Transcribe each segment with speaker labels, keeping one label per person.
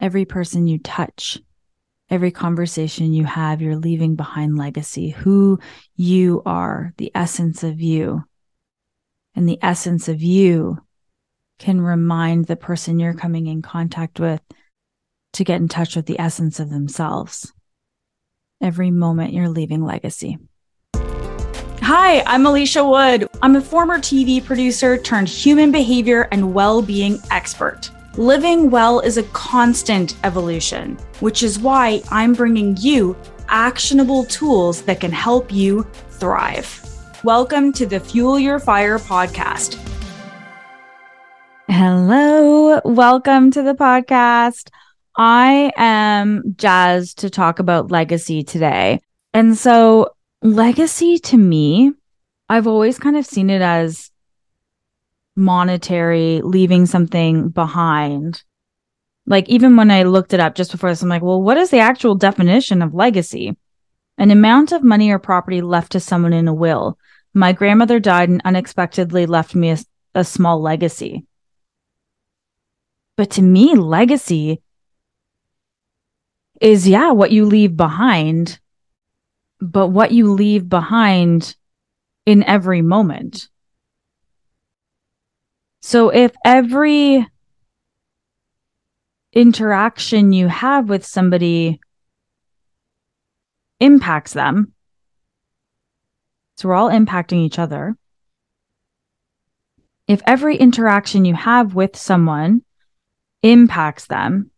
Speaker 1: Every person you touch, every conversation you have, you're leaving behind legacy, who you are, the essence of you. And the essence of you can remind the person you're coming in contact with to get in touch with the essence of themselves. Every moment you're leaving legacy. Hi, I'm Alicia Wood. I'm a former TV producer turned human behavior and well being expert. Living well is a constant evolution, which is why I'm bringing you actionable tools that can help you thrive. Welcome to the Fuel Your Fire podcast. Hello, welcome to the podcast. I am jazzed to talk about legacy today. And so, legacy to me, I've always kind of seen it as monetary, leaving something behind. Like, even when I looked it up just before this, I'm like, well, what is the actual definition of legacy? An amount of money or property left to someone in a will. My grandmother died and unexpectedly left me a, a small legacy. But to me, legacy is, yeah, what you leave behind, but what you leave behind in every moment. So if every interaction you have with somebody impacts them, so we're all impacting each other. If every interaction you have with someone impacts them.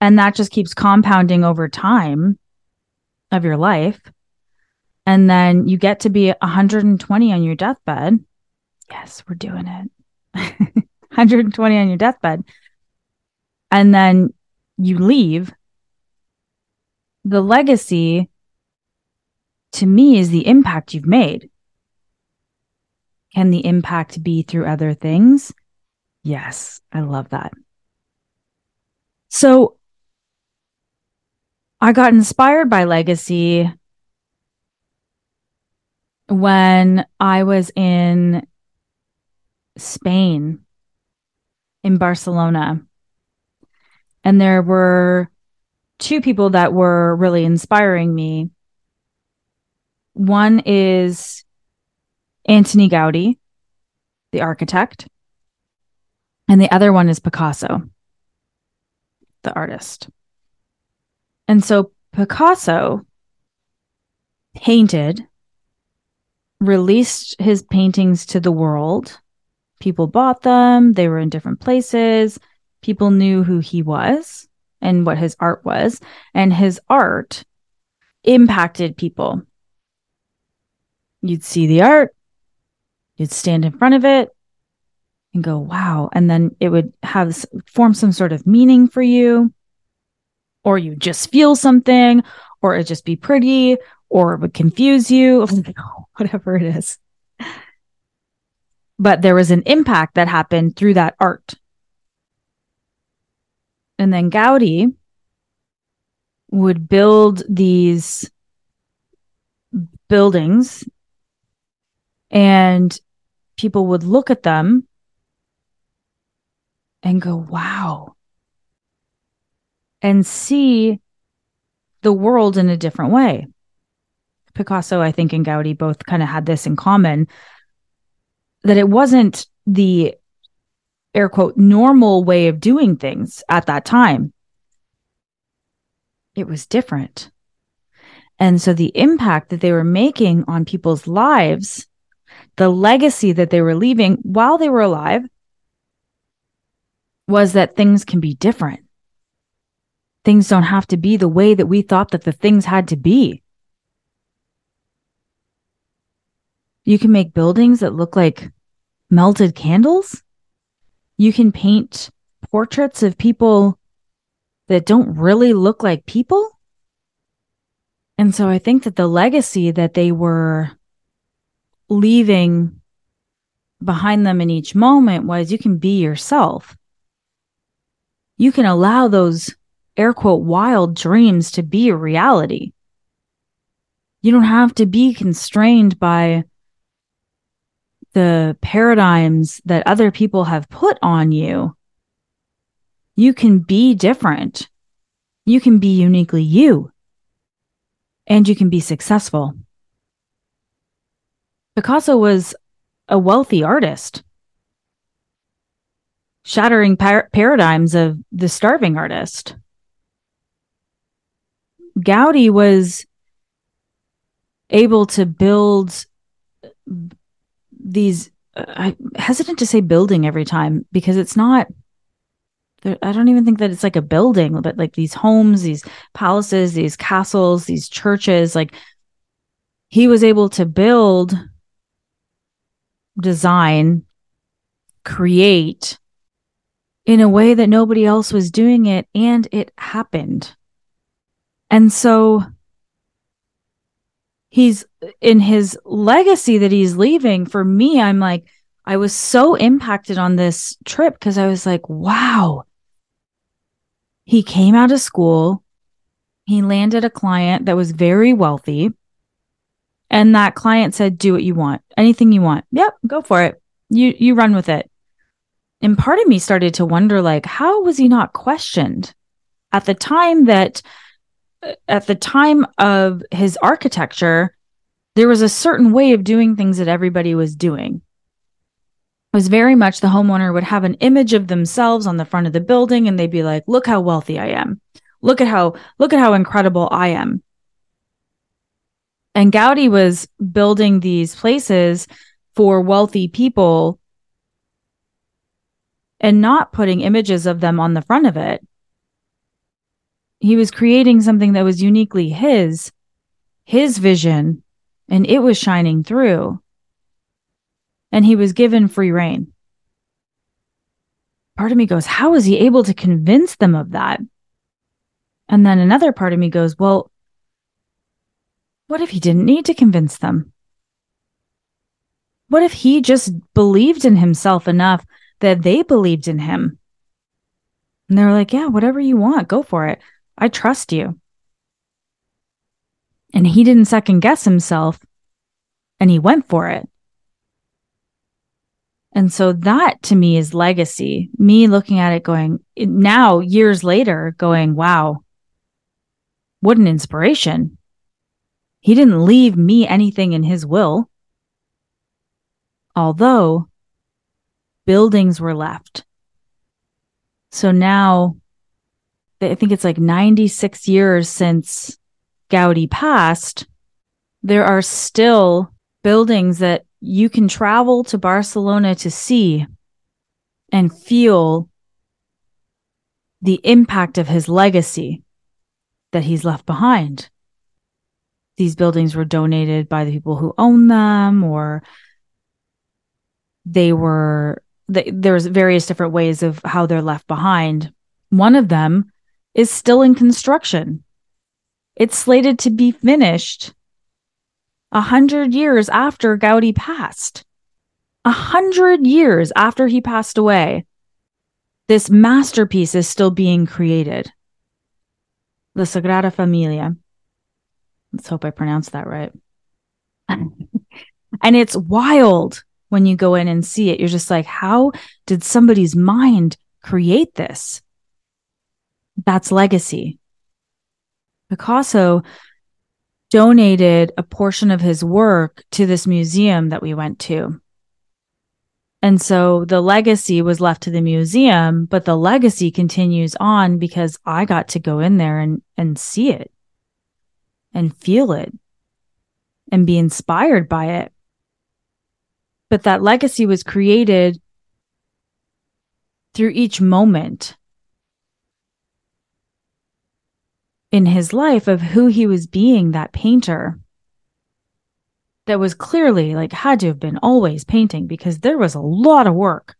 Speaker 1: And that just keeps compounding over time of your life. And then you get to be 120 on your deathbed. Yes, we're doing it. 120 on your deathbed. And then you leave. The legacy to me is the impact you've made. Can the impact be through other things? Yes, I love that. So I got inspired by Legacy when I was in Spain, in Barcelona. And there were two people that were really inspiring me. One is Antoni Gaudi, the architect. And the other one is Picasso, the artist. And so Picasso painted, released his paintings to the world. People bought them, they were in different places. People knew who he was and what his art was. And his art impacted people. You'd see the art, you'd stand in front of it, and go, wow. And then it would have form some sort of meaning for you, or you just feel something, or it just be pretty, or it would confuse you, whatever it is. But there was an impact that happened through that art. And then Gaudi would build these buildings and people would look at them and go, wow, and see the world in a different way. Picasso, I think, and Gaudi both kind of had this in common that it wasn't the air quote normal way of doing things at that time. It was different. And so the impact that they were making on people's lives, the legacy that they were leaving while they were alive, was that things can be different. Things don't have to be the way that we thought that the things had to be. You can make buildings that look like melted candles. You can paint portraits of people that don't really look like people. And so I think that the legacy that they were leaving behind them in each moment was you can be yourself you can allow those air quote wild dreams to be a reality. You don't have to be constrained by the paradigms that other people have put on you. You can be different. You can be uniquely you. And you can be successful. Picasso was a wealthy artist, shattering par- paradigms of the starving artist. Gaudi was able to build these I'm hesitant to say building every time because it's not I don't even think that it's like a building, but like these homes, these palaces, these castles, these churches, like he was able to build, design, create in a way that nobody else was doing it and it happened. And so he's in his legacy that he's leaving for me i'm like i was so impacted on this trip because i was like wow. He came out of school. He landed a client that was very wealthy. And that client said do what you want. Anything you want. Yep go for it. You you run with it. And part of me started to wonder like how was he not questioned? At the time that at the time of his architecture, there was a certain way of doing things that everybody was doing. It was very much the homeowner would have an image of themselves on the front of the building and they'd be like, look how wealthy I am. Look at how, look at how incredible I am. And Gaudi was building these places for wealthy people and not putting images of them on the front of it he was creating something that was uniquely his, his vision, and it was shining through. And he was given free rein. Part of me goes, How was he able to convince them of that? And then another part of me goes, Well, what if he didn't need to convince them? What if he just believed in himself enough that they believed in him? And they were like, Yeah, whatever you want, go for it. I trust you. And he didn't second guess himself and he went for it. And so that to me is legacy. Me looking at it going now, years later, going, wow, what an inspiration. He didn't leave me anything in his will. Although buildings were left. So now I think it's like 96 years since Gaudi passed, there are still buildings that you can travel to Barcelona to see and feel the impact of his legacy that he's left behind. These buildings were donated by the people who own them, or they were, there's various different ways of how they're left behind. One of them is still in construction. It's slated to be finished a hundred years after Gaudi passed. A hundred years after he passed away, this masterpiece is still being created. The Sagrada Familia. Let's hope I pronounced that right. and it's wild when you go in and see it. You're just like, how did somebody's mind create this? That's legacy. Picasso donated a portion of his work to this museum that we went to. And so the legacy was left to the museum, but the legacy continues on because I got to go in there and, and see it and feel it and be inspired by it. But that legacy was created through each moment in his life of who he was being, that painter that was clearly like had to have been always painting because there was a lot of work.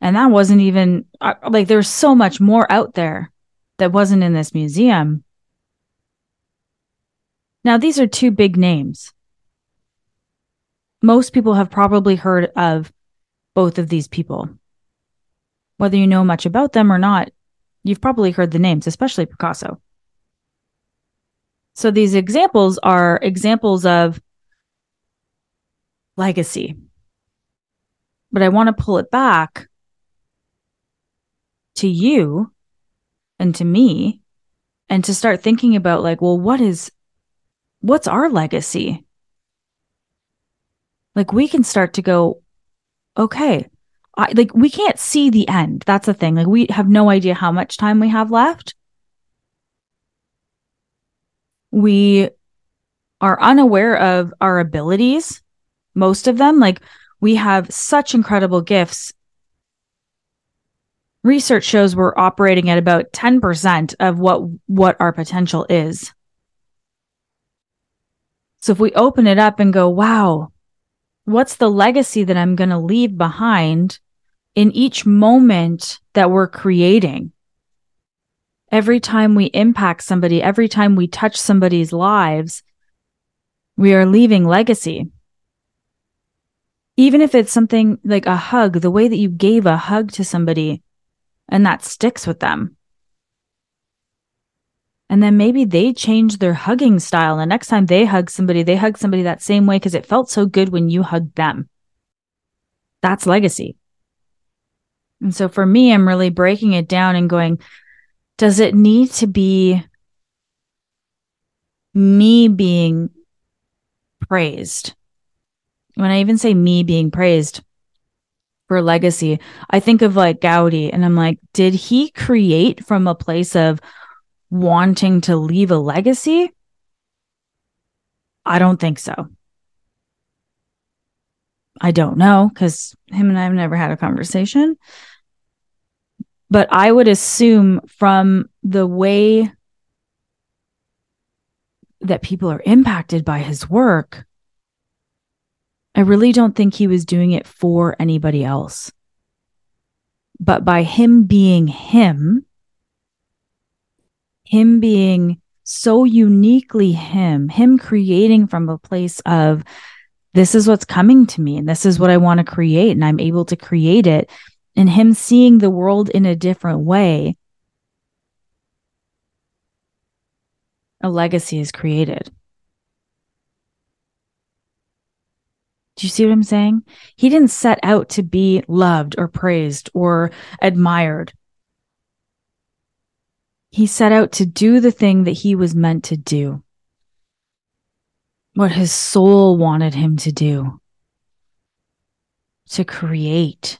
Speaker 1: And that wasn't even uh, like there's so much more out there that wasn't in this museum. Now, these are two big names. Most people have probably heard of both of these people. Whether you know much about them or not, You've probably heard the names, especially Picasso. So these examples are examples of legacy. But I want to pull it back to you and to me and to start thinking about like, well, what is, what's our legacy? Like we can start to go, okay, I, like we can't see the end. That's the thing. Like we have no idea how much time we have left. We are unaware of our abilities, most of them. Like we have such incredible gifts. Research shows we're operating at about 10% of what what our potential is. So if we open it up and go, wow, what's the legacy that I'm going to leave behind in each moment that we're creating? Every time we impact somebody, every time we touch somebody's lives, we are leaving legacy even if it's something like a hug, the way that you gave a hug to somebody and that sticks with them. And then maybe they change their hugging style. And next time they hug somebody, they hug somebody that same way because it felt so good when you hugged them. That's legacy. And so for me, I'm really breaking it down and going, does it need to be me being praised? when I even say me being praised for legacy, I think of like Gaudi and I'm like, did he create from a place of wanting to leave a legacy? I don't think so. I don't know because him and I have never had a conversation. But I would assume from the way that people are impacted by his work, I really don't think he was doing it for anybody else. But by him being him, him being so uniquely him, him creating from a place of this is what's coming to me and this is what I want to create and I'm able to create it and him seeing the world in a different way a legacy is created. Do you see what I'm saying? He didn't set out to be loved or praised or admired. He set out to do the thing that he was meant to do, what his soul wanted him to do to create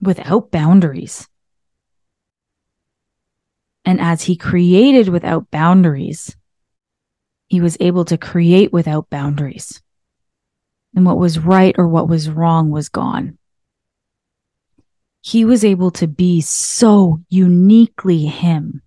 Speaker 1: without boundaries. And as he created without boundaries, he was able to create without boundaries and what was right or what was wrong was gone. He was able to be so uniquely him.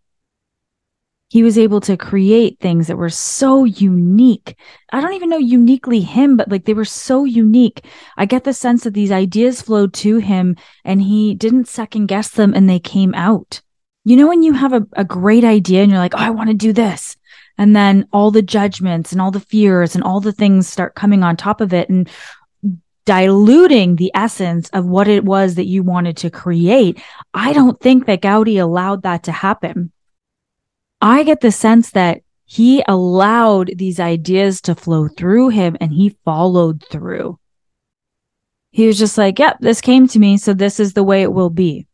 Speaker 1: He was able to create things that were so unique. I don't even know uniquely him, but like they were so unique. I get the sense that these ideas flowed to him and he didn't second guess them and they came out. You know, when you have a, a great idea and you're like, oh, I want to do this and then all the judgments and all the fears and all the things start coming on top of it and diluting the essence of what it was that you wanted to create. I don't think that Gaudi allowed that to happen. I get the sense that he allowed these ideas to flow through him and he followed through. He was just like, yep, this came to me. So this is the way it will be.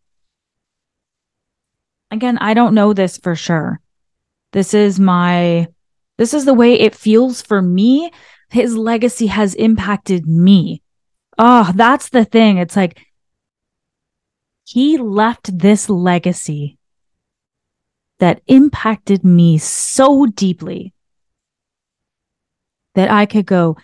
Speaker 1: Again, I don't know this for sure. This is my, this is the way it feels for me. His legacy has impacted me. Oh, that's the thing. It's like he left this legacy that impacted me so deeply that I could go,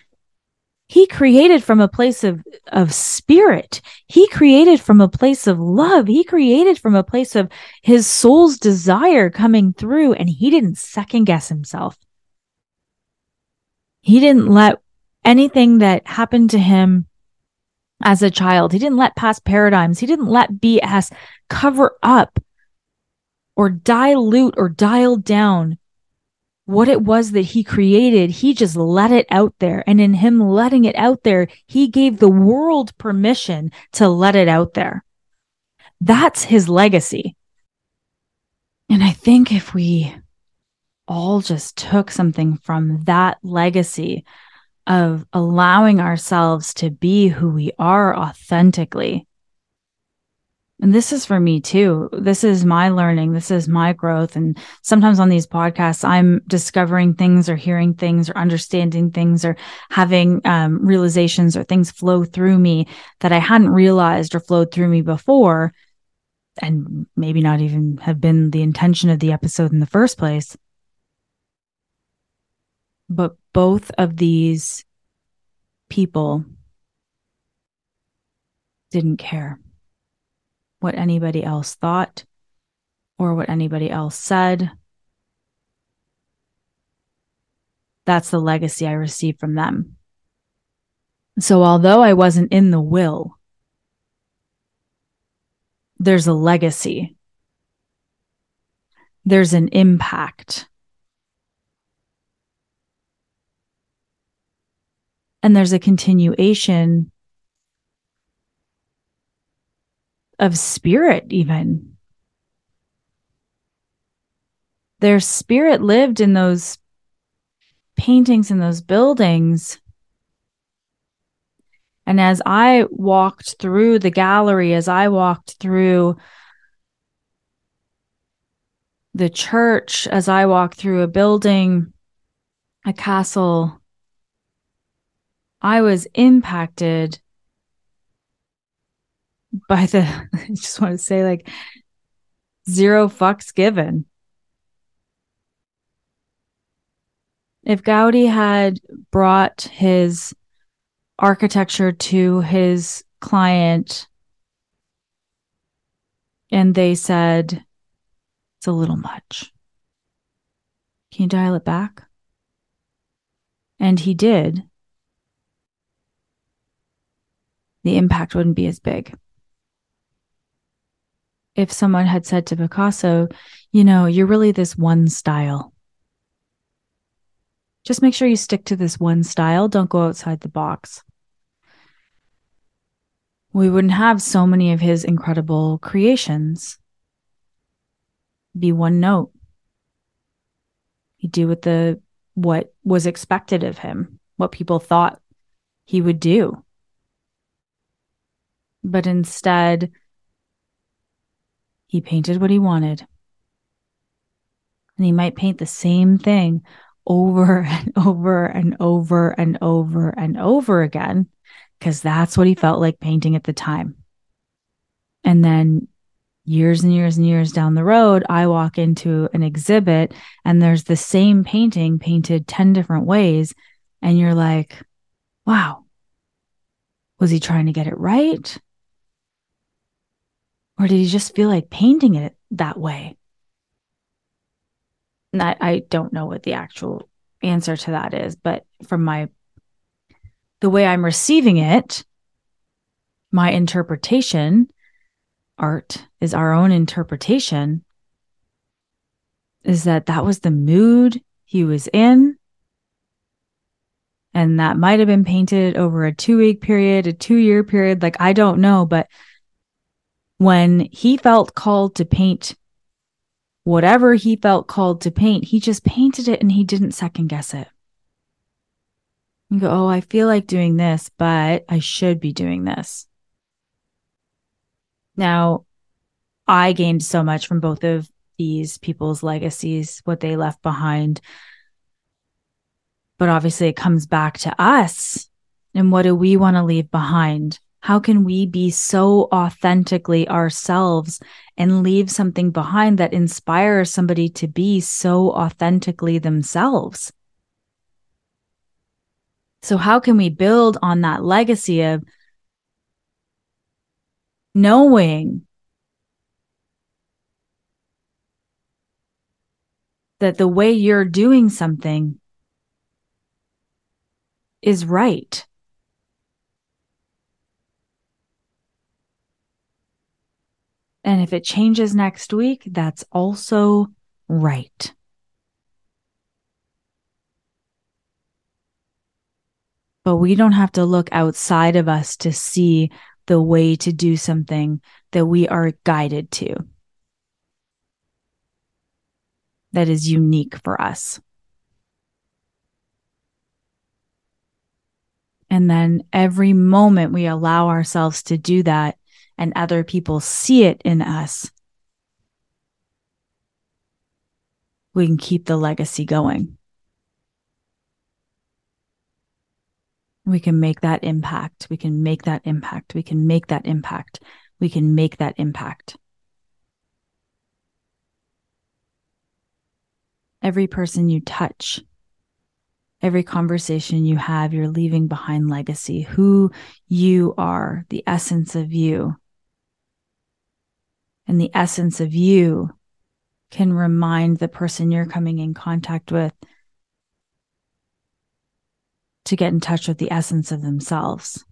Speaker 1: he created from a place of, of spirit. He created from a place of love. He created from a place of his soul's desire coming through, and he didn't second guess himself. He didn't let anything that happened to him as a child, he didn't let past paradigms, he didn't let BS cover up or dilute or dial down what it was that he created, he just let it out there. And in him letting it out there, he gave the world permission to let it out there. That's his legacy. And I think if we all just took something from that legacy of allowing ourselves to be who we are authentically, and this is for me too. This is my learning. This is my growth. And sometimes on these podcasts, I'm discovering things or hearing things or understanding things or having um, realizations or things flow through me that I hadn't realized or flowed through me before. And maybe not even have been the intention of the episode in the first place. But both of these people didn't care what anybody else thought or what anybody else said. That's the legacy I received from them. So, although I wasn't in the will, there's a legacy, there's an impact. And there's a continuation of spirit, even. Their spirit lived in those paintings in those buildings. And as I walked through the gallery, as I walked through the church, as I walked through a building, a castle, I was impacted by the I just want to say like zero fucks given. If Gaudi had brought his architecture to his client and they said, it's a little much. Can you dial it back? And he did. The impact wouldn't be as big if someone had said to Picasso, you know, you're really this one style. Just make sure you stick to this one style. Don't go outside the box. We wouldn't have so many of his incredible creations be one note. He'd do what the what was expected of him, what people thought he would do. But instead, he painted what he wanted. And he might paint the same thing over and over and over and over and over again because that's what he felt like painting at the time. And then years and years and years down the road, I walk into an exhibit and there's the same painting painted 10 different ways. And you're like, wow, was he trying to get it right? Or did he just feel like painting it that way? And I, I don't know what the actual answer to that is, but from my the way I'm receiving it, my interpretation, art is our own interpretation, is that that was the mood he was in. And that might have been painted over a two week period, a two year period. Like, I don't know, but when he felt called to paint whatever he felt called to paint, he just painted it and he didn't second guess it. You go, oh, I feel like doing this, but I should be doing this. Now, I gained so much from both of these people's legacies, what they left behind. But obviously, it comes back to us. And what do we want to leave behind? How can we be so authentically ourselves and leave something behind that inspires somebody to be so authentically themselves? So, how can we build on that legacy of knowing that the way you're doing something is right? And if it changes next week, that's also right. But we don't have to look outside of us to see the way to do something that we are guided to. That is unique for us. And then every moment we allow ourselves to do that and other people see it in us, we can keep the legacy going. We can make that impact. We can make that impact. We can make that impact. We can make that impact. Every person you touch, every conversation you have, you're leaving behind legacy, who you are, the essence of you. And the essence of you can remind the person you're coming in contact with to get in touch with the essence of themselves.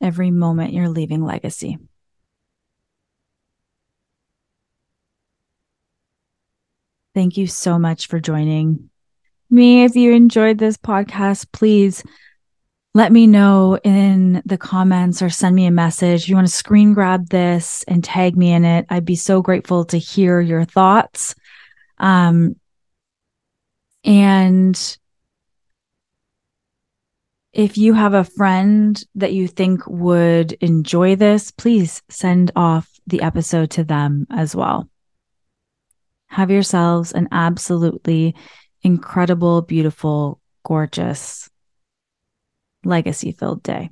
Speaker 1: Every moment you're leaving legacy. Thank you so much for joining me. If you enjoyed this podcast, please let me know in the comments or send me a message. If you want to screen grab this and tag me in it, I'd be so grateful to hear your thoughts. Um, and if you have a friend that you think would enjoy this, please send off the episode to them as well. Have yourselves an absolutely incredible, beautiful, gorgeous, legacy filled day.